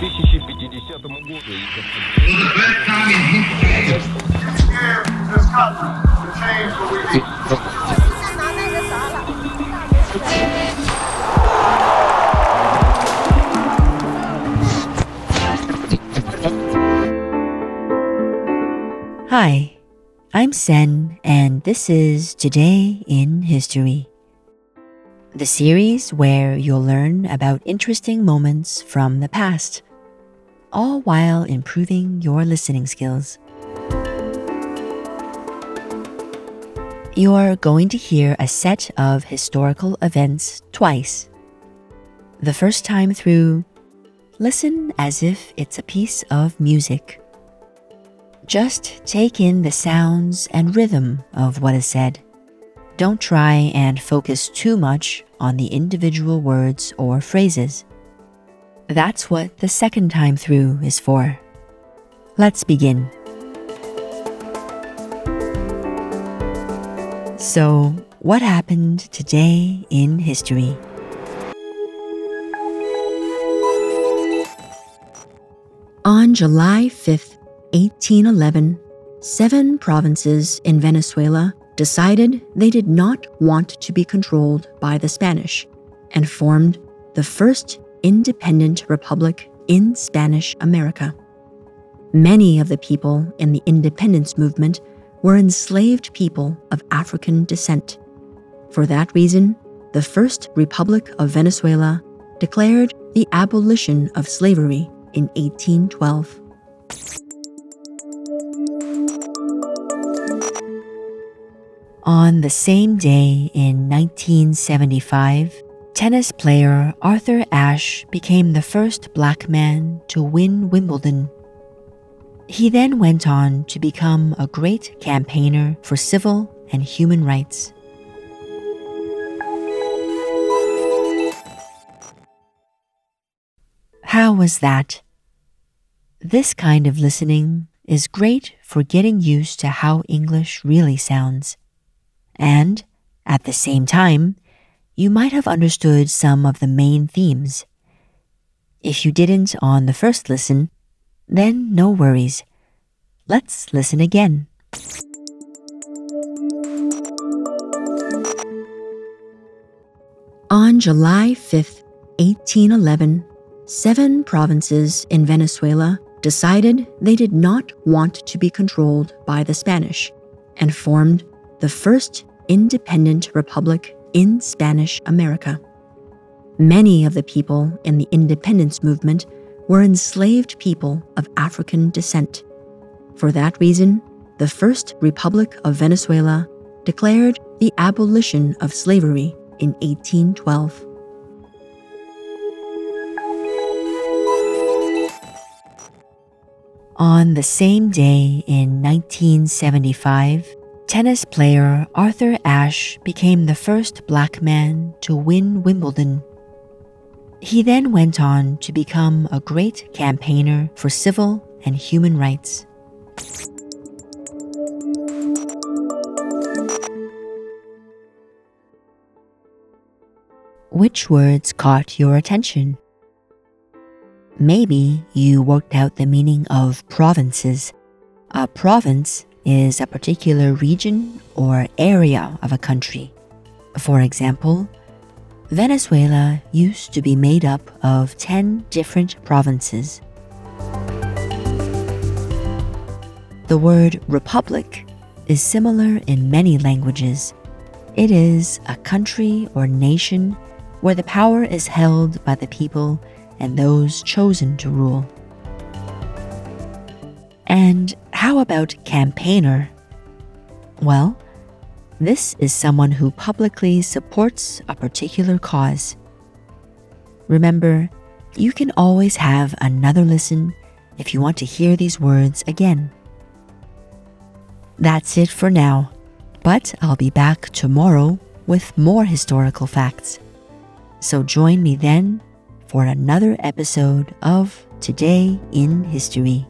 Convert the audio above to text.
2050 году. Hi, I'm Sen, and this is Today in History, the series where you'll learn about interesting moments from the past, all while improving your listening skills. You're going to hear a set of historical events twice. The first time through, listen as if it's a piece of music. Just take in the sounds and rhythm of what is said. Don't try and focus too much on the individual words or phrases. That's what the second time through is for. Let's begin. So, what happened today in history? On July 5th, 1811, seven provinces in Venezuela decided they did not want to be controlled by the Spanish and formed the first independent republic in Spanish America. Many of the people in the independence movement were enslaved people of African descent. For that reason, the First Republic of Venezuela declared the abolition of slavery in 1812. On the same day in 1975, tennis player Arthur Ashe became the first black man to win Wimbledon. He then went on to become a great campaigner for civil and human rights. How was that? This kind of listening is great for getting used to how English really sounds. And, at the same time, you might have understood some of the main themes. If you didn't on the first listen, then no worries. Let's listen again. On July 5th, 1811, seven provinces in Venezuela decided they did not want to be controlled by the Spanish and formed the first independent republic in Spanish America. Many of the people in the independence movement were enslaved people of African descent. For that reason, the First Republic of Venezuela declared the abolition of slavery in 1812. On the same day in 1975, tennis player Arthur Ashe became the first black man to win Wimbledon. He then went on to become a great campaigner for civil and human rights. Which words caught your attention? Maybe you worked out the meaning of provinces. A province is a particular region or area of a country. For example, Venezuela used to be made up of 10 different provinces. The word republic is similar in many languages. It is a country or nation where the power is held by the people and those chosen to rule. And how about campaigner? Well, this is someone who publicly supports a particular cause. Remember, you can always have another listen if you want to hear these words again. That's it for now, but I'll be back tomorrow with more historical facts. So join me then for another episode of Today in History.